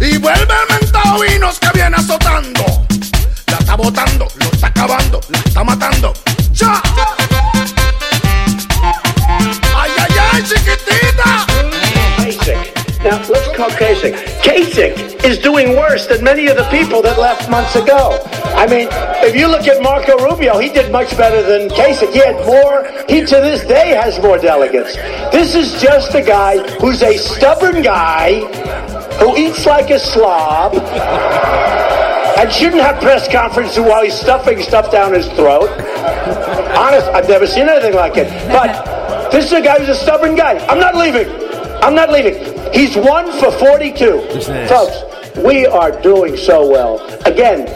Y vuelve el mentado vinos que viene azotando. La está botando, lo está acabando, la está matando. ¡Ay, ay, ay, chiquitita! Now, let's call Kasich. Kasich is doing worse than many of the people that left months ago. I mean, if you look at Marco Rubio, he did much better than Kasich. He had more, he to this day has more delegates. This is just a guy who's a stubborn guy who eats like a slob and shouldn't have press conferences while he's stuffing stuff down his throat. Honest, I've never seen anything like it. But this is a guy who's a stubborn guy. I'm not leaving. I'm not leaving. He's one for 42. Folks, we are doing so well. Again,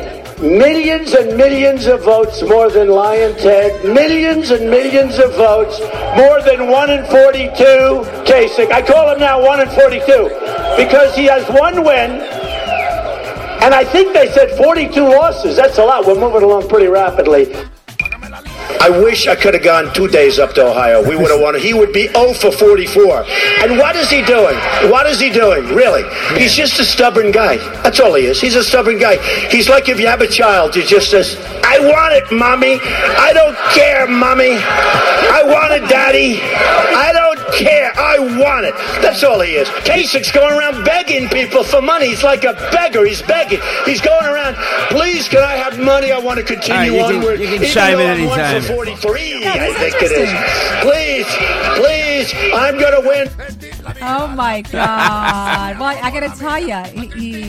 millions and millions of votes more than Lyin' Ted. Millions and millions of votes more than 1 in 42 Kasich. I call him now 1 in 42 because he has one win. And I think they said 42 losses. That's a lot. We're moving along pretty rapidly. I wish I could have gone two days up to Ohio. We would have won. He would be 0 for 44. And what is he doing? What is he doing? Really? He's just a stubborn guy. That's all he is. He's a stubborn guy. He's like if you have a child who just says, I want it, mommy. I don't care, mommy. I want it, daddy. I don't care. I want it. That's all he is. Kasich's going around begging people for money. He's like a beggar. He's begging. He's going around, please, can I have money? I want to continue All right, you can- onward. you can Even chime in I'm one anytime. for 43, Yeah, I think it is. Please, please, I'm going to win. Oh my God! well, I gotta tell you, he, he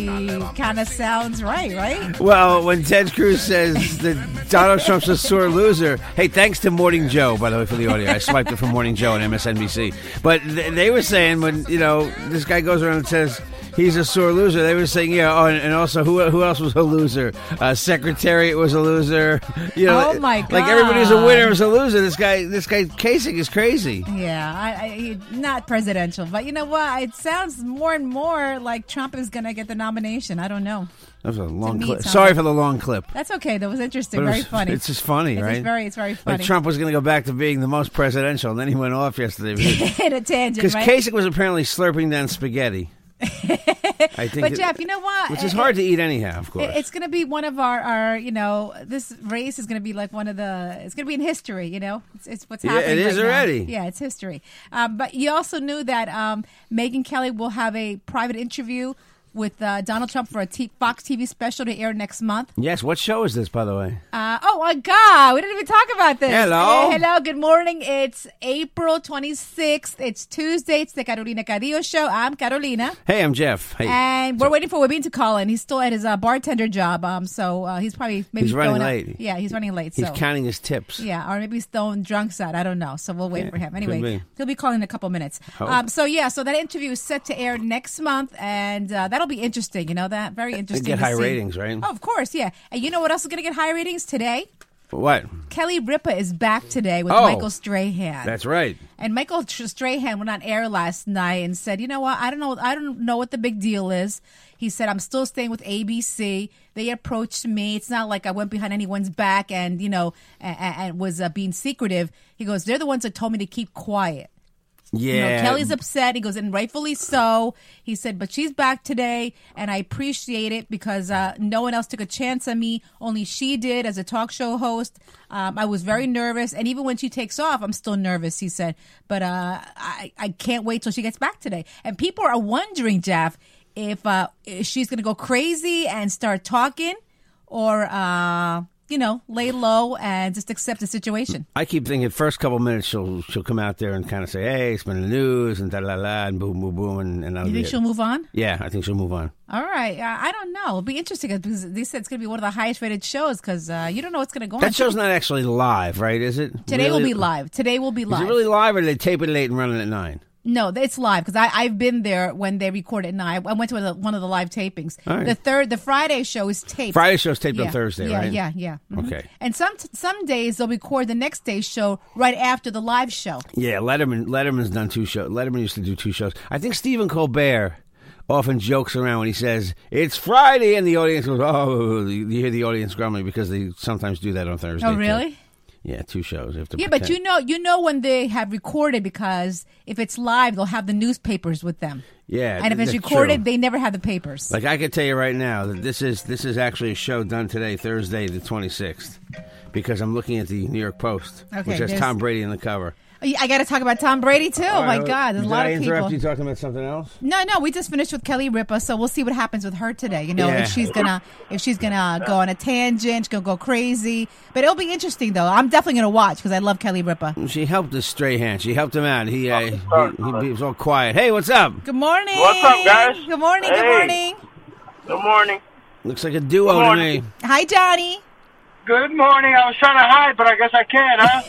kind of sounds right, right? Well, when Ted Cruz says that Donald Trump's a sore loser, hey, thanks to Morning Joe, by the way, for the audio. I swiped it from Morning Joe on MSNBC. But th- they were saying when you know this guy goes around and says he's a sore loser, they were saying yeah. Oh, and, and also who who else was a loser? Uh, Secretariat was a loser. You know, Oh, my like everybody who's a winner God. is a loser. This guy, this guy Kasich is crazy. Yeah, I, I, not presidential, but you know what? It sounds more and more like Trump is gonna get the nomination. I don't know. That was a long me, clip. Sorry like- for the long clip. That's okay. That was interesting. But it very was- funny. It's just funny, It's right? very, it's very funny. Like Trump was going to go back to being the most presidential, and then he went off yesterday. in a tangent, Because right? Kasich was apparently slurping down spaghetti. I think, but it- Jeff, you know what? which is It- hard to eat anyhow, of course. It- It's going to be one of our, our, you know, this race is going to be like one of the, it's going to be in history, you know? It's, it's what's Yeah, happening. it is right now. already. Yeah, it's history. Um, but you also knew that um, Megyn Kelly will have a private interview with uh, Donald Trump for a T- Fox TV special to air next month. yes, what show is this, by the way? Uh, oh my God, we didn't even talk about this. Hello. Eh, hello, good morning. It's April 26th. It's Tuesday. It's the Carolina Cadillo show. I'm Carolina. Hey, I'm Jeff. Hey, And we're waiting for Webin to call in. He's still at his uh, bartender job. Um, so uh, he's probably maybe He's running late. Yeah, he's running late. he's so counting his tips. yeah, or maybe he's throwing drunks out. I don't know. So we'll wait Yeah, for him. Anyway, be. he'll be calling in a couple minutes. Hope. Um, so yeah, so that interview is set to air next month, and uh, that'll be interesting. You know that very interesting. They get high see. ratings, right? Oh, of course, yeah. And you know what else is going to get high ratings today? What? Kelly Ripa is back today with Oh. Michael Strahan. That's right. And Michael Strahan went on air last night and said, "You know what? I don't know. I don't know what the big deal is." He said, "I'm still staying with ABC. They approached me. It's not like I went behind anyone's back and you know and, and was uh, being secretive." He goes, "They're the ones that told me to keep quiet." You know, Yeah. Kelly's upset. He goes, and rightfully so. He said, but she's back today, and I appreciate it because uh, no one else took a chance on me. Only she did as a talk show host. Um, I was very nervous, and even when she takes off, I'm still nervous. He said, but uh, I I can't wait till she gets back today. And people are wondering, Jeff, if, uh, if she's going to go crazy and start talking, or uh, you know, lay low and just accept the situation. I keep thinking first couple minutes she'll she'll come out there and kind of say, "Hey, it's been in the news," and da la la, and boom, boom, boom, and, and that'll You think she'll move on? Yeah, I think she'll move on. All right. Uh, I don't know. It'll be interesting because they said it's going to be one of the highest rated shows because uh, you don't know what's going to go on. That show's not actually live, right? Is it? Today will be live. Today will be Is live. it really live, or they tape it late and run it at nine? No, it's live because I've been there when they record it. Now I I went to one of the live tapings. Right. The third, the Friday show is taped. Friday show is taped yeah. on Thursday, yeah, right? Yeah, yeah, Mhm. Okay. And some some days they'll record the next day's show right after the live show. Yeah, Letterman. Letterman's done two shows. Letterman used to do two shows. I think Stephen Colbert often jokes around when he says it's Friday, and the audience goes, "Oh!" You hear the audience grumbling because they sometimes do that on Thursday. Oh, too. Yeah, two shows. You have to Yeah, but you know, you know when they have recorded because if it's live, they'll have the newspapers with them. Yeah, and if it's recorded, true. they never have the papers. Like I can tell you right now that this is this is actually a show done today, Thursday the twenty sixth, because I'm looking at the New York Post, Okay, which has Tom Brady in the cover. I got to talk about Tom Brady too. Oh my God, there's a lot I of interrupt people. you talking about something else? No, no, we just finished with Kelly Ripa, so we'll see what happens with her today. You know, Yeah. if she's gonna if she's gonna go on a tangent, she's gonna go crazy. But it'll be interesting though. I'm definitely gonna watch because I love Kelly Ripa. She helped the Strahan. She helped him out. He, uh, he, he, he was all quiet. Hey, what's up? Good morning. What's up, guys? Good morning. Good Hey. morning. Good morning. Looks like a duo Good to morning. me. Hi, Johnny. Good morning. I was trying to hide, but I guess I can't, huh?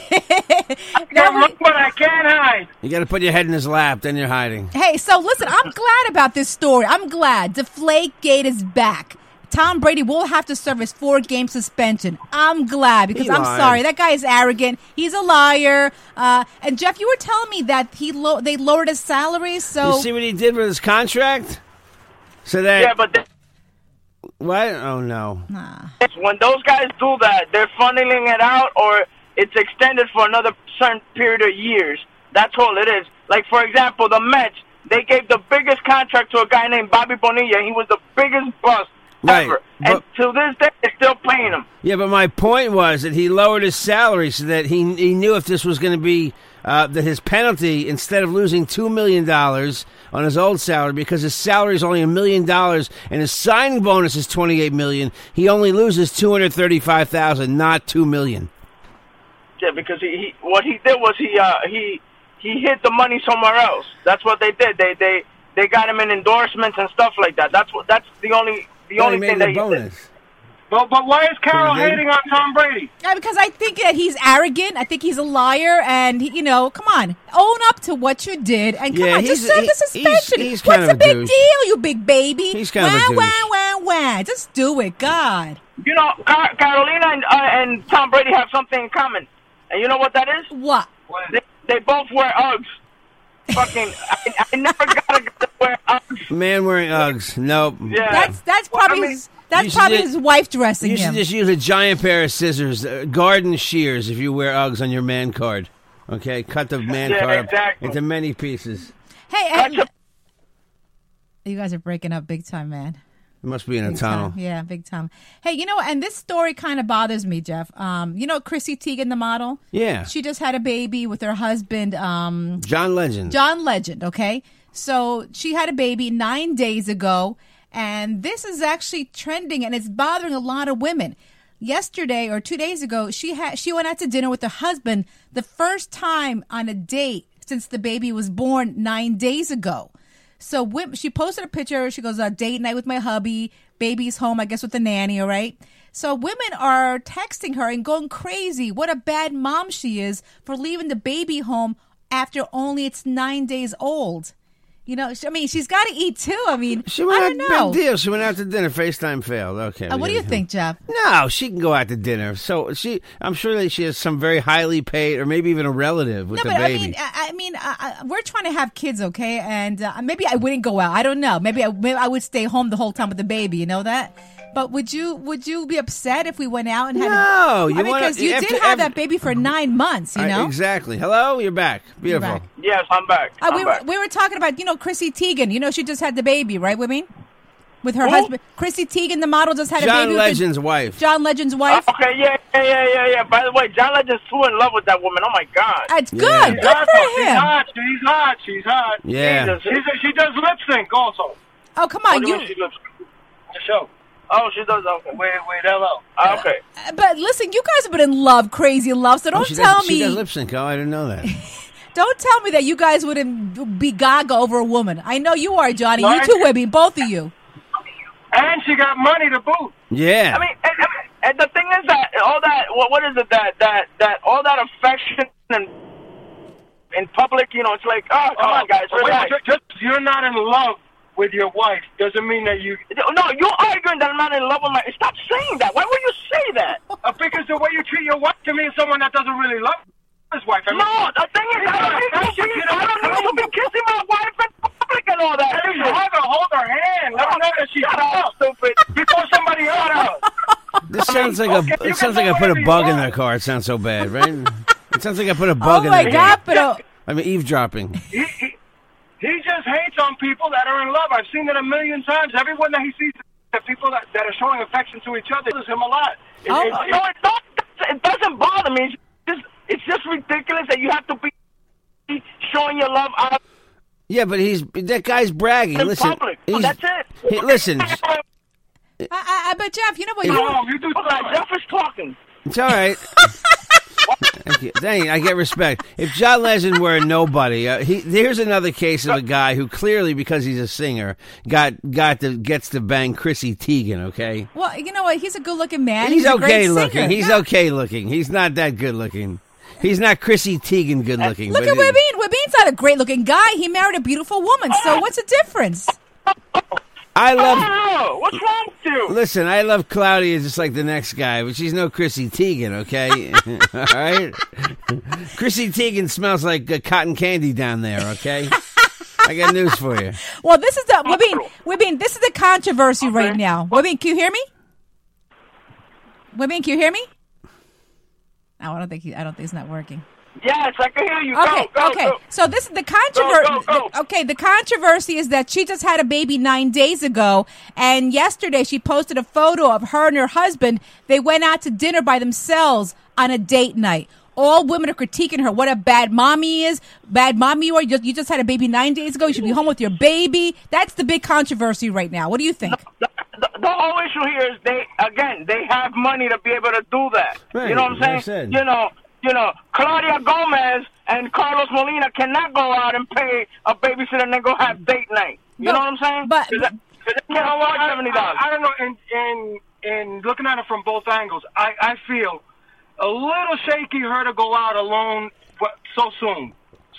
I Now we- look, but I can't hide. You got to put your head in his lap, then you're hiding. Hey, so listen, I'm glad about this story. I'm glad Deflate Gate is back. Tom Brady will have to serve his four game suspension. I'm glad because He I'm lied. sorry that guy is arrogant. He's a liar. Uh, and Jeff, you were telling me that he lo- they lowered his salary. So You see what he did with his contract? So that Yeah, but th- what? Oh no! Nah. when those guys do that, they're funneling it out or it's extended for another certain period of years. That's all it is. Like, for example, the Mets, they gave the biggest contract to a guy named Bobby Bonilla. He was the biggest bust Right, ever. but- and to this day, they're still paying him. Yeah, but my point was that he lowered his salary so that he he knew if this was going to be uh, that his penalty instead of losing two million dollars on his old salary because his salary is only a million dollars and his signing bonus is 28 million, he only loses two hundred thirty five thousand, not two million. Yeah, because he, he what he did was he uh he he hid the money somewhere else. That's what they did. They they they got him in endorsements and stuff like that. That's what that's the only the only thing that he did. Bonus. But but why is Carol hating on Tom Brady? Yeah, because I think that he's arrogant. I think he's a liar, and he- you know, come on, own up to what you did, and come Yeah, on, just he's- serve he- the suspension. he's- he's What's of the a big douche. deal, you big baby? He's kind of a wah, douche. wah, wah, wah. Just do it, God. You know, Car- Carolina and, uh, and Tom Brady have something in common, and you know what that is? What? They, they both wear Uggs. Fucking, I, I never got a guy to wear Uggs. Man wearing Uggs. Nope. Yeah. That's that's Well, I probably mean, his, you that's should probably just- his wife dressing You should just use a giant pair of scissors, uh, garden shears, if you wear Uggs on your man card. Okay, cut the man Yeah, card exactly. into many pieces. hey, That's and, a- you guys are breaking up big time, man. It must be in a Big tunnel. time. Yeah, big time. Hey, you know, and this story kind of bothers me, Jeff. Um, you know, Chrissy Teigen, the model. Yeah. She just had a baby with her husband, um, John Legend. John Legend. Okay, so she had a baby nine days ago, and this is actually trending, and it's bothering a lot of women. Yesterday or two days ago, she had she went out to dinner with her husband the first time on a date since the baby was born nine days ago. So she posted a picture. She goes, uh, date night with my hubby. Baby's home, I guess, with the nanny. All right. So women are texting her and going crazy. What a bad mom she is for leaving the baby home after only it's nine days old. You know, I mean, she's got to eat too. I mean, She went I out, don't know. big deal. She went out to dinner. FaceTime failed. Okay. Uh, what do you think, Jeff? No, she can go out to dinner. So she, I'm sure that she has some very highly paid, or maybe even a relative with No, but I baby. mean, I, I mean, uh, we're trying to have kids, okay? And uh, maybe I wouldn't go out. I don't know. Maybe I, maybe I would stay home the whole time with the baby. You know that? But would you would you be upset if we went out and had? No, a, you I mean, wanna- because you after- did have after- that baby for nine months. You I- know. exactly. Hello, you're back. You're Beautiful. back. Yes, I'm back. Uh, we I'm were back. we were talking about you know Chrissy Teigen. You know she just had the baby, right? Women with her Who? husband. Chrissy Teigen, the model, just had a John baby. with the- Legend's wife. John Legend's wife. Okay, yeah, yeah, yeah, yeah, yeah. By the way, John Legend's too in love with that woman. Oh my god. It's good. Yeah. Good for She's hot. She's hot. She's hot. Yeah. Jesus. She's she does lip sync also. Oh come What on, do you you. mean she looks- The show. Oh, she does. Okay. With with hello. Ah, okay. But listen, you guys have been in love, crazy in love. So Oh, don't she tell does, me. She does lip sync. Oh, I didn't know that. Don't tell me that you guys wouldn't be gaga over a woman. I know you are, Johnny. You Right. too, Webby. Both of you. And she got money to boot. Yeah. I mean, and, and, and the thing is that all that what, what is it that that that all that affection and in public, you know, it's like, oh, come on, guys, Wait, relax. ju- just you're not in love with your wife doesn't mean that you. No, you're arguing that I'm not in love with my. Stop saying that. Why would you say that? Uh, because the way you treat your wife to me is someone that doesn't really love his wife. I mean, No, the thing is, I don't need to be, I don't need to be kissing my wife in public and all that. Hey, hug her, hold her hand. Let her know that she's Shut up, tough. stupid. Before somebody else does. This sounds like okay, a. you It sounds like I put a bug in want. their car. It sounds so bad, right? It sounds like I put a Oh bug in my their God! car. But uh, I mean, eavesdropping. He, he, he just hates on people that are in love. I've seen it a million times. Everyone that he sees, the people that, that are showing affection to each other, is him a lot. It- Oh. it- No, it- no, it, don't, it doesn't bother me. It's just, it's just ridiculous that you have to be showing your love out Yeah, but he's that guy's bragging. in Listen, public. Oh, he's, that's it. He, listen, I, I, I, but Jeff, you know what? You, No, you do Jeff is talking. it's all right. Thank you. Dang, I get respect. If John Legend were a nobody, uh, he here's another case of a guy who clearly, because he's a singer, got got to gets to bang Chrissy Teigen. Okay, well, you know what? He's a good-looking man. he's, a okay great looking. He's Yeah. okay looking. He's not that good looking. He's not Chrissy Teigen good looking. Look at Webin. Webin's not a great-looking guy. He married a beautiful woman. So what's the difference? I love. Oh, what's wrong with you? Listen, I love Claudia just like the next guy, but she's no Chrissy Teigen, okay? All right? Chrissy Teigen smells like uh, cotton candy down there, okay? I got news for you. Well, this is the Webin. Webin, this is the controversy right now. Webin, can you hear me? Webin, can you hear me? No, I don't think he, I don't think it's not working. Yes, I can hear you. Okay, go, go, okay. go. So this is the controversy. Okay, the controversy is that she just had a baby nine days ago, and yesterday she posted a photo of her and her husband. They went out to dinner by themselves on a date night. All women are critiquing her. What a bad mommy is. Bad mommy you are. You just, you just had a baby nine days ago. You should be home with your baby. That's the big controversy right now. What do you think? The, the, the whole issue here is they again they have money to be able to do that. Right, you know what I'm saying? You know, you know, Claudia Gomez and Carlos Molina cannot go out and pay a babysitter and then go have date night. You But- know what I'm saying? but- 'Cause that- 'cause they can't Well, afford I, seventy I, dollars. I don't know. And and and looking at it from both angles, I I feel a little shaky her to go out alone, but so soon,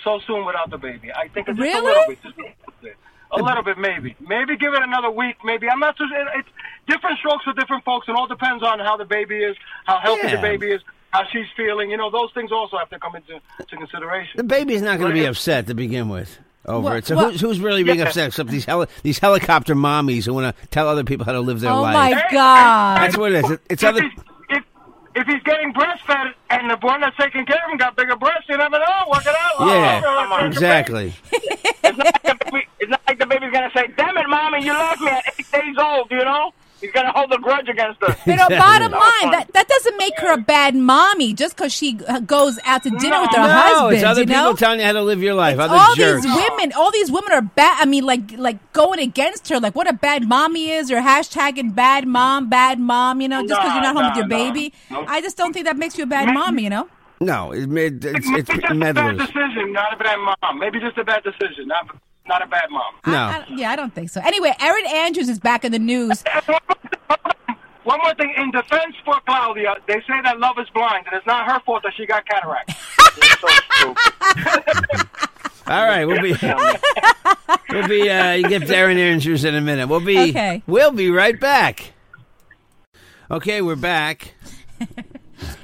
so soon without the baby. I think it's just a Really? little bit, just a little bit, a little bit maybe. Maybe give it another week. Maybe I'm not. Too, it, it's different strokes for different folks, and all depends on how the baby is, how healthy Yeah. the baby is, how she's feeling. You know, those things also have to come into to consideration. The baby's not going to be upset to begin with over What- it. So what- who's, who's really being Yeah. upset except these heli- these helicopter mommies who want to tell other people how to live their Oh life? Oh my God! That's what it is. It- It's if, other. he's, if, if he's getting breastfed and the one that's taking care of him got bigger breasts, you never know. Work it out. Yeah, Oh, oh, oh exactly. It's not, like the baby, it's not like the baby's gonna say, "Damn it, mommy, you left me at eight days old." You know, he's gonna hold a grudge against her. You know, Exactly. bottom line, that, that doesn't make her a bad mommy just because she uh, goes out to dinner with her no, husband. it's other you know? people telling you how to live your life. other all jerks. these women, all these women are bad. I mean, like, like going against her, like what a bad mommy is, or hashtagging bad mom, bad mom. You know, just because you're not home Nah, with your nah, baby. nah. I just don't think that makes you a bad mommy. You know. no, it, it, it's, Maybe it's just a bad decision, not a bad mom. Maybe just a bad decision, not not a bad mom. No. I- yeah, I don't think so. Anyway, Erin Andrews is back in the news. One more thing, in defense for Claudia, they say that love is blind, and it's not her fault that she got cataract. All right, we'll be we'll be uh, you get Darren Andrews in a minute. We'll be Okay. we'll be right back. Okay, we're back.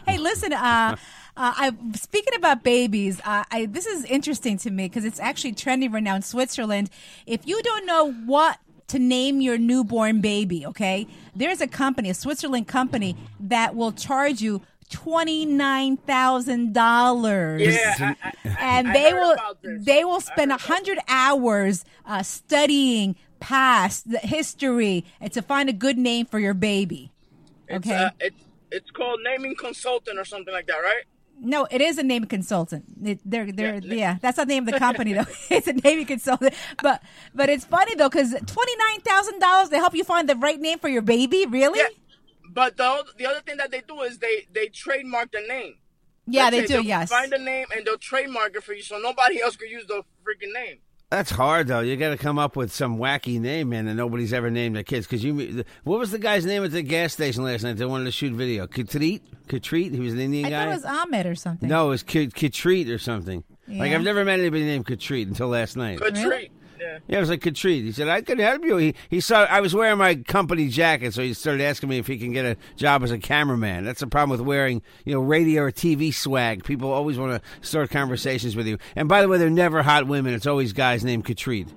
Hey, listen. Uh, uh, I speaking about babies. Uh, I, this is interesting to me because it's actually trending right now in Switzerland. If you don't know what to name your newborn baby, okay? There's a company, a Switzerland company, that will charge you $29,000. Yeah, I- I- and they will they will spend heard 100 hours uh, studying past the history and to find a good name for your baby. It's, Okay. uh, it's it's called naming consultant or something like that, right? No, it is a naming consultant. It, they're, they're, yeah, that's not the name of the company though. it's a naming consultant. But, but it's funny though because twenty nine thousand dollars to help you find the right name for your baby. Really? Yeah. But the the other thing that they do is they they trademark the name. Yeah, Let's they say do. they'll Yes. Find the name and they'll trademark it for you, so nobody else could use the freaking name. That's hard though. You got to come up with some wacky name, man, that nobody's ever named their kids. Because you, what was the guy's name at the gas station last night? They wanted to shoot video. Katreet, Katreet. He was an Indian I guy. I thought it was Ahmed or something. no, it was K- Katreet or something. Like I've never met anybody named Katreet until last night. Good Really? Yeah. Yeah, it was like Katreet. He said, I can help you. He, he saw I was wearing my company jacket, so he started asking me if he can get a job as a cameraman. That's the problem with wearing, you know, radio or TV swag. People always want to start conversations with you. And by the way, they're never hot women. It's always guys named Katreet.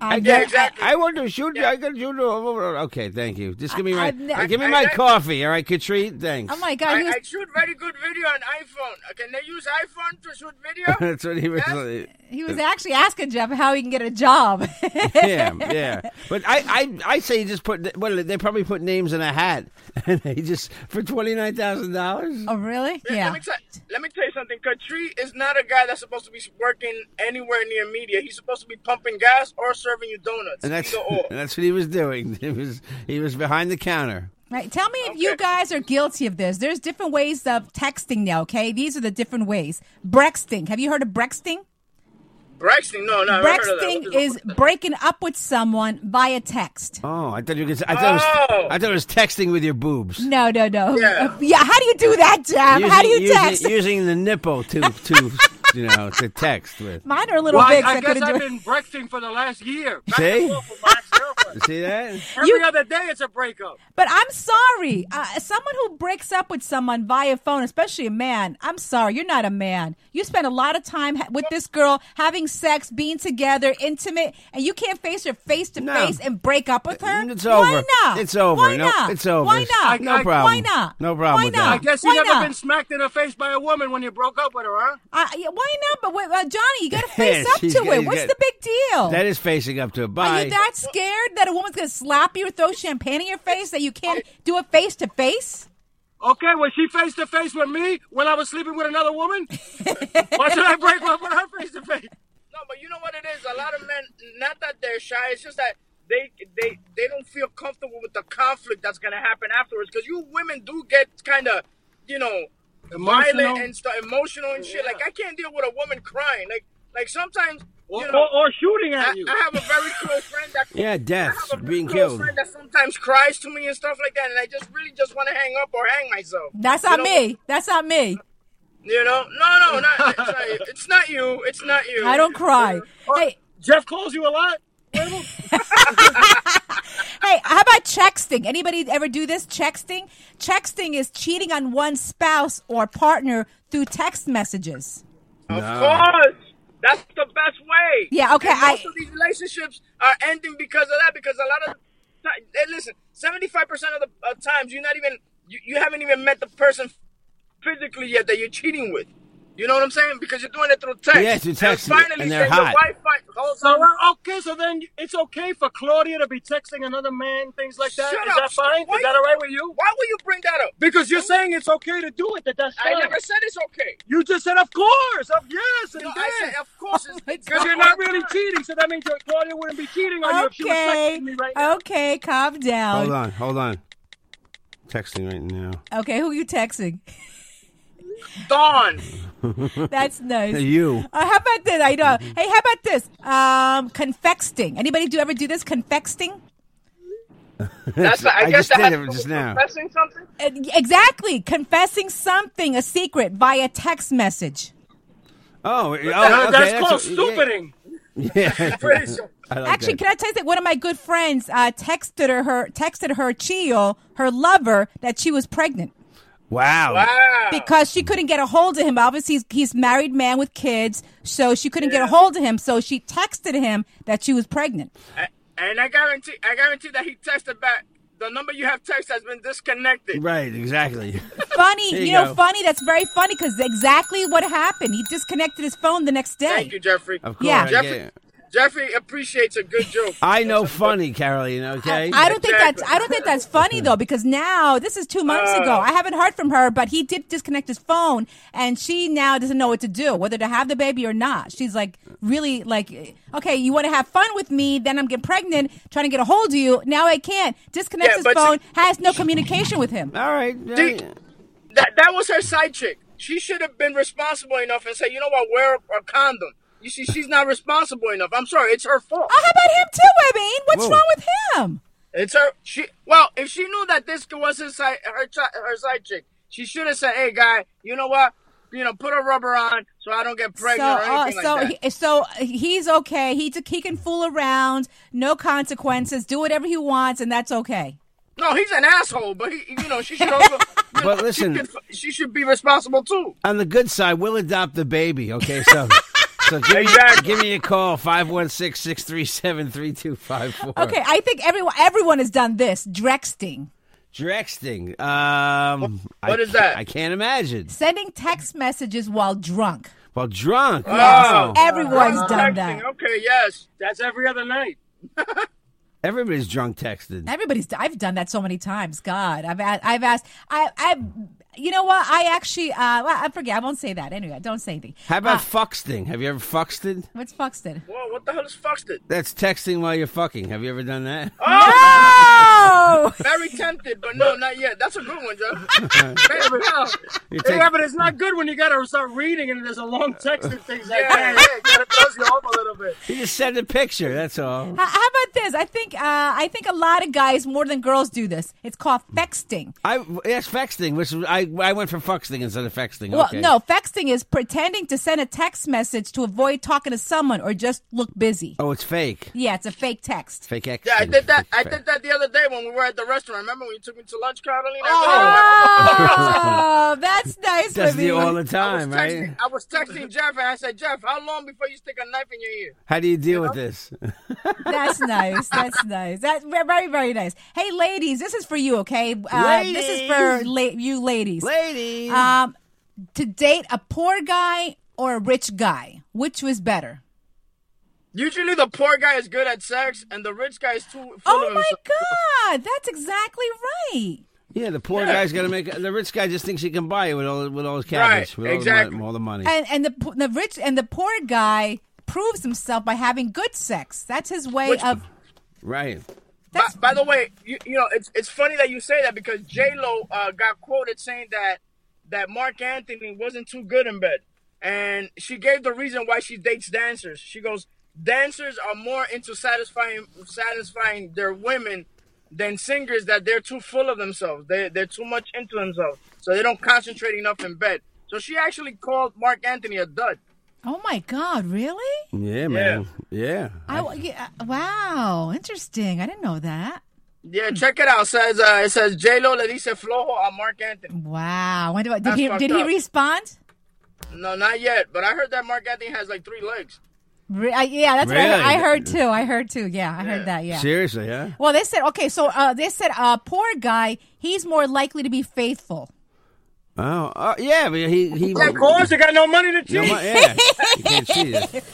I, Yeah, exactly. I, I want to shoot you. I can shoot you. Okay, thank you. Just give me my I've give me I- my I- coffee, all right, Katreet? Thanks. Oh my god, I, was, I shoot very good video on iPhone. Uh, Can they use iPhone to shoot video? That's what he was. Yes. he was actually asking Jeff how he can get a job. yeah, yeah. But I, I, I say you just put. Well, they probably put names in a hat, and they just for twenty nine thousand dollars. oh really? Let Yeah. me, tell, let me tell you something. Katri is not a guy that's supposed to be working anywhere near media. He's supposed to be pumping gas or serving you donuts. And that's and that's what he was doing. He was he was behind the counter. Right. Tell me if you guys are guilty of this. There's different ways of texting now, okay? These are the different ways. Brexting. Have you heard of brexting? Braxton, no, no. I heard of that. Brexting What is breaking up with someone via text. Oh, I thought you could. I thought it was. Oh. I thought it was texting with your boobs. No, no, no. Yeah. Yeah. How do you do that, Jeff? how do you using, text? Using the nipple to to you know to text with. Mine are a little Well, big. I, I guess I've it. been brexting for the last year. Back See? And forth with my ex-girlfriend. See that? Every other day it's a breakup. But I'm sorry. Uh, someone who breaks up with someone via phone, especially a man, I'm sorry. You're not a man. You spend a lot of time ha- with this girl, having sex, being together, intimate, and you can't face her face to face and break up with her? It's over. Why over. not? It's over. Why No, not? it's over. Why not? No I- I- problem. Why not? No problem Why with not? that. I guess you Why never not? been smacked in the face by a woman when you broke up with her, huh? Uh, yeah, why not? But wait, uh, Johnny, you got to face up to got- it. he's What's got- the big deal? That is facing up to it. Are Bye. you that scared that a woman's going to slap you or throw champagne in your face that you can't do it face to face? Okay, was she face to face with me when I was sleeping with another woman? Why should I break up with her face to face? No, but you know what it is? A lot of men, not that they're shy, it's just that they they they don't feel comfortable with the conflict that's gonna happen afterwards. Because you women do get kind of, you know, Emotional? violent and stuff, emotional and shit. Like I can't deal with a woman crying. Like like sometimes, Or, you know, or, or shooting I, at you. I have a very close friend that Yeah, I deaths, have a being close killed. friend that sometimes cries to me and stuff like that, and I just really just want to hang up or hang myself. That's You not know? me. That's not me. You know, no, no, not, it's, not, it's not you. It's not you. I don't cry. Hey, Jeff calls you a lot? hey, how about texting? Anybody ever do this? Texting? Texting is cheating on one's spouse or partner through text messages. Of course. That's the best way. Yeah, okay, And most I- of these relationships are ending because of that. Because a lot of ti- hey, listen, seventy-five percent of the uh, times you're not even you, you haven't even met the person physically yet that you're cheating with. You know what I'm saying? Because you're doing it through text. Yeah, through text, And finally, and they're hot. your wife find, hold So, okay, so then it's okay for Claudia to be texting another man, things like that. Shut Is up. that fine? Why Is that all right with you? Why would you bring that up? Because you're saying it's okay to do it, that that's I never said it's okay. You just said, of course, of yes, and No, I said, of course, it's, it's Because you're not really cheating, so that means that Claudia wouldn't be cheating on you if she was Okay. texting me right now. Okay, calm down. Hold on, hold on. Texting right now. Okay, who are you texting? Dawn. That's nice. You. Uh, how about this? I know. Hey, how about this? Um, confexting. Anybody do ever do this? Confexting? That's I, I guess just that did it just now. Confessing something. Uh, exactly. Confessing something, a secret, via text message. Oh, oh okay, that's, that's called yeah. stupiding. Yeah. Pretty sure. I like Actually, that. can I tell you that one of my good friends uh, texted her, her texted her Chio, her lover, that she was pregnant Wow. Wow. because she couldn't get a hold of him. Obviously, he's, he's married man with kids, so she couldn't get a hold of him. So she texted him that she was pregnant. And, and I guarantee, I guarantee that he texted back. The number you have text has been disconnected. Right, exactly. Funny, you, you know, funny. That's very funny because exactly what happened. He disconnected his phone the next day. Thank you, Jeffrey. Of course. Yeah. Jeffrey, get- Jeffrey appreciates a good joke. I know funny, Caroline. Okay. I don't think Exactly. that's I don't think that's funny though because now this is two months Uh. ago. I haven't heard from her, but he did disconnect his phone, and she now doesn't know what to do, whether to have the baby or not. She's like really like, okay, you want to have fun with me, then I'm getting pregnant, trying to get a hold of you. Now I can't. Disconnects Yeah, his phone, she- has no communication with him. All right. See, that that was her side chick. She should have been responsible enough and say, you know what, wear a condom. You see, she's not responsible enough. I'm sorry, it's her fault. Oh, how about him too, Webby? What's Whoa. wrong with him? It's her. She well, if she knew that this was his side, her her side chick, she should have said, "Hey, guy, you know what? You know, put a rubber on so I don't get pregnant or uh, anything so, like that." he, so he's okay. He he can fool around, no consequences, do whatever he wants, and that's okay. no, he's an asshole, but he, you know, she should also. But know, listen- she, could, she should be responsible too. On the good side, we'll adopt the baby. Okay, so. So give, me, Exactly. give me a call, 516-637-3254. Okay, I think everyone everyone has done this. Drexting. Drexting. Um, What I, is that? I can't imagine. Sending text messages while drunk. While drunk. Oh. Wow. Everyone's done Texting, that. Okay, yes. That's every other night. Everybody's drunk texted. Everybody's. I've done that so many times. God, I've a- I've asked. I I. You know what? I actually. Uh, well, I forget. I won't say that. Anyway, don't say anything. How about Uh, fucksting? Have you ever fucksted? what's Fuxted? Whoa, what the hell is fucked? That's texting while you're fucking. Have you ever done that? Oh, Very tempted, but no, not yet. That's a good one, Joe. Maybe, no. You Yeah, but it's not good when you gotta start reading and there's a long text and things like Yeah, that. yeah, it throws you off a little bit. you just send a picture. That's all. how, how about this? I think. Uh, I think a lot of guys more than girls do this. It's called fexting. I yes, fexting, which I I went for fucksting instead of fexting. Well, okay. no, fexting is pretending to send a text message to avoid talking to someone or just look busy. Oh, it's fake. Yeah, it's a fake text. Fake X. Yeah, I did that. I did that the other day when we were at the restaurant. Remember when you took me to lunch, Carolina? Oh, that's nice. Does Libby. the all the I was, time, texting, right? I was texting Jeff and I said, Jeff, how long before you stick a knife in your ear? How do you deal with this? That's nice. That's nice. That's very, very nice. Hey, ladies, this is for you, okay? Uh, This is for la- you ladies. Lady. Um, to date a poor guy or a rich guy, which was better? Usually the poor guy is good at sex and the rich guy is too full Oh of my himself. God, that's exactly right. yeah, the poor guy's got to make. The rich guy just thinks he can buy it with all with all his cabbage, Right, with all, exactly. the, all the money. And and the the rich and the poor guy proves himself by having good sex. That's his way Which- of. Right. By, by the way, you, you know it's it's funny that you say that because J Lo uh, got quoted saying that that Marc Anthony wasn't too good in bed, and she gave the reason why she dates dancers. She goes, dancers are more into satisfying satisfying their women than singers that they're too full of themselves. They they're too much into themselves, so they don't concentrate enough in bed. So she actually called Marc Anthony a dud. Oh my God! Really? Yeah, man. Yeah. I, yeah, wow, interesting. I didn't know that. Yeah, check it out. It says uh, it says J Lo le dice flojo a Marc Anthony. Wow. When do I- did That's he fucked did he up. respond? No, not yet. But I heard that Marc Anthony has like three legs. Re- I- yeah, that's what I heard. I heard too. I heard too. Yeah, I heard that. Yeah. Seriously, yeah. Well, they said okay. So uh, they said uh, poor guy. He's more likely to be faithful. Oh, uh, yeah, but he he. Of course, you got no money to No, cheat. mo- yeah, you can't cheat it.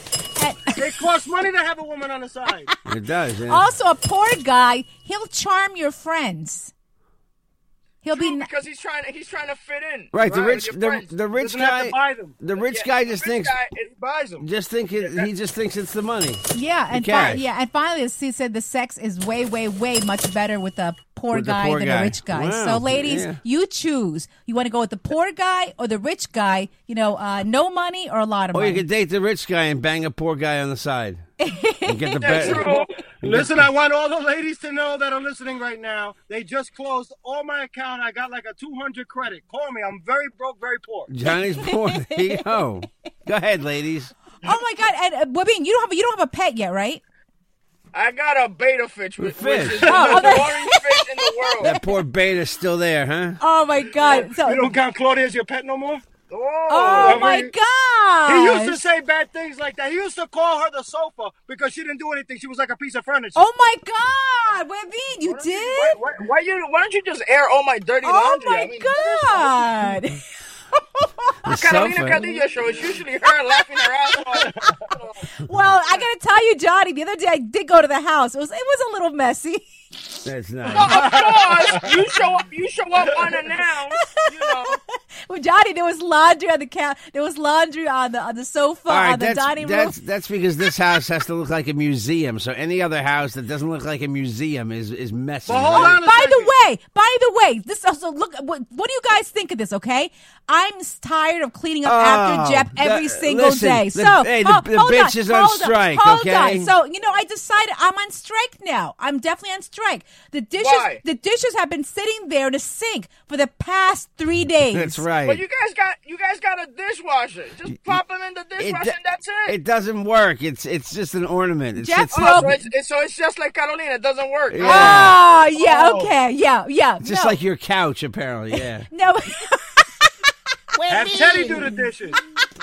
It costs money to have a woman on the side. It does. Yeah. Also, a poor guy. He'll charm your friends. He'll be. True, n- because he's trying to he's trying to fit in. Right, the rich, the, the rich Doesn't have guy, to buy them. the rich Yeah, guy just rich thinks, guy, it buys them. just think it, he just thinks it's the money. Yeah, and cash. fi- yeah, and finally, he said the sex is way, way, way much better with a poor With the guy poor than guy. a rich guy. Wow, So, ladies, yeah. you choose. You want to go with the poor guy or the rich guy? You know, uh, no money or a lot of Or money. Or you could date the rich guy and bang a poor guy on the side. and get the better. Listen, I want all the ladies to know that are listening right now. They just closed all my account. I got like a 200 credit. Call me. I'm very broke, very poor. Johnny's poor. There you go. Go ahead, ladies. oh my god! And uh, Webin, you don't have you don't have a pet yet, right? I got a betta fish, which, which Fish. is the Oh, most boring fish in the world. That poor betta's still there, huh? Oh my god! So You don't count Claudia as your pet no more? Oh, oh my god! He used to say bad things like that. He used to call her the sofa because she didn't do anything. She was like a piece of furniture. Oh my god! Webin, you did? Why, why, why you? Why don't you just air all my dirty laundry? Oh laundry? my I mean, god! The Carolina sofa. Cadillo show. It's usually her laughing her ass off. well, I gotta tell you, Johnny, the other day I did go to the house. It was it was a little messy. That's nice. of course, you show up. You show up unannounced. You know. Well, Johnny, there was laundry on the couch. There was laundry on the on the sofa All right, on the that's, dining room. that's that's because this house has to look like a museum. So any other house that doesn't look like a museum is is messy. But hold right? on a By the way, by the way, this also look. What, what do you guys think of this? Okay, I'm tired of cleaning up Oh, after Jeff every the- single listen, day. the- So, hey, the- ho- the hold bitch on, is on hold strike, Hold okay? on. So you know, I decided I'm on strike now. I'm definitely on strike. The dishes, Why? the dishes have been sitting there in the sink for the past three days. That's right. But you guys got you guys got a dishwasher. Just pop them in the it, dishwasher. and that's it. it doesn't work. It's it's just an ornament. It Jeff sits broke- Oh, there. so, it's, it's, so it's just like Carolina. It doesn't work. Yeah. Oh yeah, oh. okay, yeah, yeah. Just no. like your couch, apparently. Yeah. no. Have Teddy do the dishes.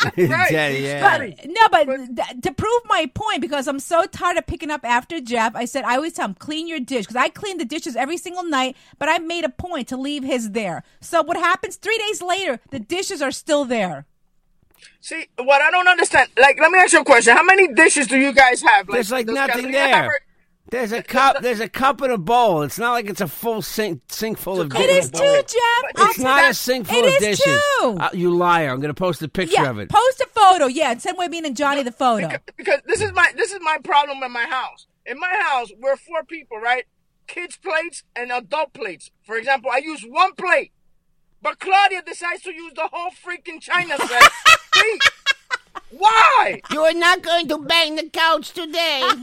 Daddy, yeah. But, no, but th- to prove my point, because I'm so tired of picking up after Jeff, I said I always tell him clean your dish because I clean the dishes every single night. But I made a point to leave his there. So what happens? Three days later, the dishes are still there. See, what I don't understand. Like, let me ask you a question. How many dishes do you guys have? There's like nothing Carolina there. her- There's a cup. There's a cup and a bowl. It's not like it's a full sink sink full of dishes. It is too, Jeff. But I'll It's not you- a sink full It of is dishes. too. Uh, you liar! I'm going to post a picture yeah, of it. post a photo. Yeah, and send Webin and Johnny the photo. Because, because this is my this is my problem in my house. In my house, we're four people, right? Kids plates and adult plates. For example, I use one plate, but Claudia decides to use the whole freaking china set. Please. Why? You are not going to bang the couch today.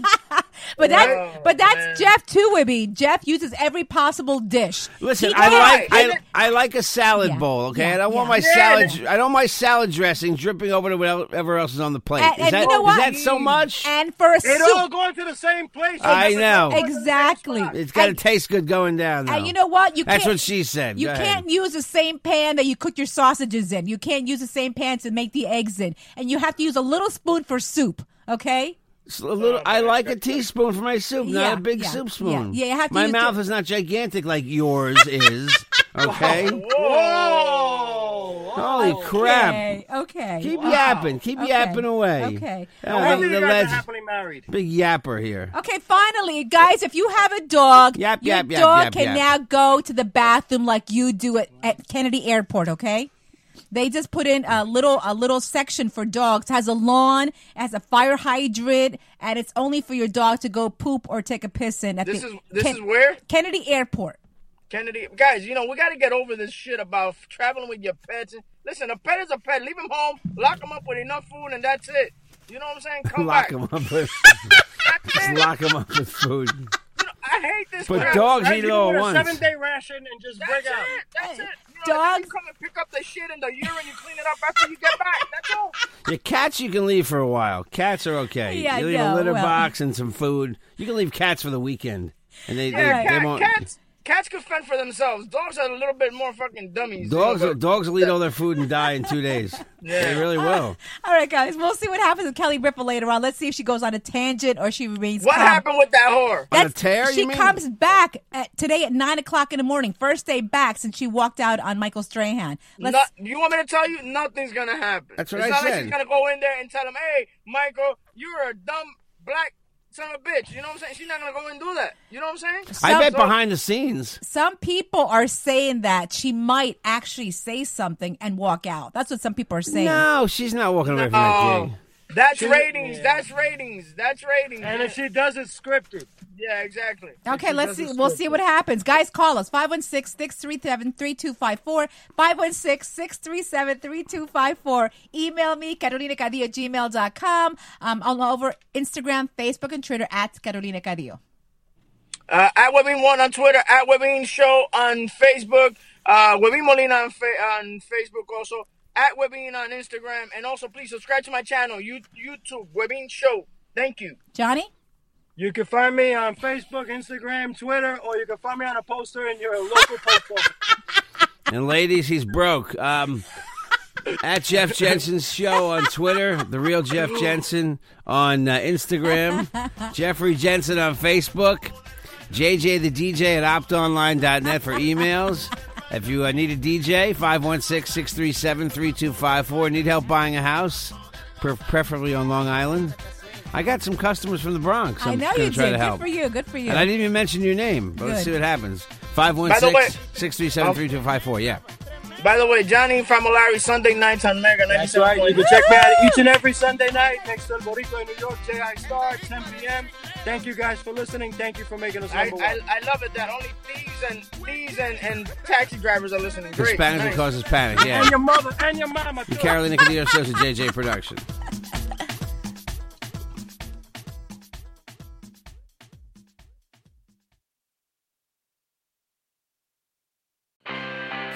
But that's Oh, but that's man. Jeff too, Webby. Jeff uses every possible dish. Listen, He I does. like I- I, I like a salad Yeah, bowl. Okay, yeah, I don't want yeah. my Yeah. salad. I don't want my salad dressing dripping over to whatever else is on the plate. And- is and that, you know what? is that so much? And for a It soup, all going to the same place. I know. exactly. It's got to taste good going down. Though. And you know what? You That's what she said. You Go can't use the same pan that you cook your sausages in. You can't use the same pan to make the eggs in. And you have to use a little spoon for soup. Okay? A little, I like a teaspoon for my soup, Yeah, not a big yeah, soup spoon. yeah. Yeah, you have to my use mouth the- is not gigantic like yours is. Okay. Whoa! Holy crap! Okay. Okay. Keep Wow. yapping. Keep Okay, yapping away. okay. Uh, All right. the, you the guys are happily married. big yapper here. Okay, finally, guys, if you have a dog, Yap, your yap, yap, dog yap, can yap. now go to the bathroom like you do at, at Kennedy Airport, okay? They just put in a little a little section for dogs. It has a lawn, it has a fire hydrant, and it's only for your dog to go poop or take a piss in. At This the is this is where Kennedy Airport. Kennedy guys. You know we got to get over this shit about traveling with your pets. Listen, a pet is a pet. Leave him home, lock him up with enough food, and that's it. You know what I'm saying? Come Lock back. him up with just lock him up with food. You know, I hate this. But crap. dogs Guys, eat you it all put at a once. seven day ration and just That's break it. out. That's it. You Dogs- You come and pick up the shit in the urine. You clean it up after you get back. That's all. Your cats you can leave for a while. Cats are okay. Yeah, you leave no, a litter well. box and some food. You can leave cats for the weekend, and they, Yeah, they, they cat, won't. cats. Cats can fend for themselves. Dogs are a little bit more fucking dummies. Dogs, you know, will, dogs will eat all their food and die in two days. They really will. All right, guys, we'll see what happens with Kelly Ripa later on. Let's see if she goes on a tangent or she remains What calm. happened with that whore? On a tear, She you mean? comes back at, today at nine o'clock in the morning. First day back since she walked out on Michael Strahan. Let's. No, you want me to tell you? Nothing's gonna happen. That's what it's I not like she's gonna go in there and tell him, "Hey, Michael, you're a dumb black son of a bitch." You know what I'm saying? She's not gonna go and do that. You know what I'm saying? I Some- bet behind the scenes. some people are saying that she might actually say something and walk out. That's what some people are saying. No, she's not walking away from that gig. That's ratings. That's ratings. That's ratings. And if she does it scripted. yeah, exactly. Okay, let's see. We'll see what happens. Guys, call us 516 637 3254. 516 637 3254. Email me, Carolina Cadillo, gmail.com. Um, all over Instagram, Facebook, and Twitter at Carolina Cadillo. Uh, at Webbing1 on Twitter, at Webbing Show on Facebook, uh, Webin Molina on, fa- on Facebook also, at Webbing on Instagram, and also please subscribe to my channel, you- YouTube, Webbing Show. Thank you. Johnny? You can find me on Facebook, Instagram, Twitter, or you can find me on a poster in your local post office. And ladies, he's broke. Um, At Jeff Jensen's show on Twitter, the real Jeff Jensen on uh, Instagram, Jeffrey Jensen on Facebook, JJ the DJ at optonline.net for emails. If you uh, need a DJ, 516 637 3254. Need help buying a house, pre- preferably on Long Island. I got some customers from the Bronx. I I'm know you try did. to Good for you. Good for you. And I didn't even mention your name, but let's see what happens. By the way- 516 637 3254. Yeah. By the way, Johnny Famolari, Sunday nights on Mega That's right. You can check me out each and every Sunday night next to El Boricua in New York, J.I. Star, 10 p.m. Thank you guys for listening. Thank you for making us I, number I, one. I love it that only thieves and thieves and, and taxi drivers are listening. Great. Hispanic that nice. causes panic. Yeah. And your mother and your mama. The too. Carolina Cadillo shows a JJ production.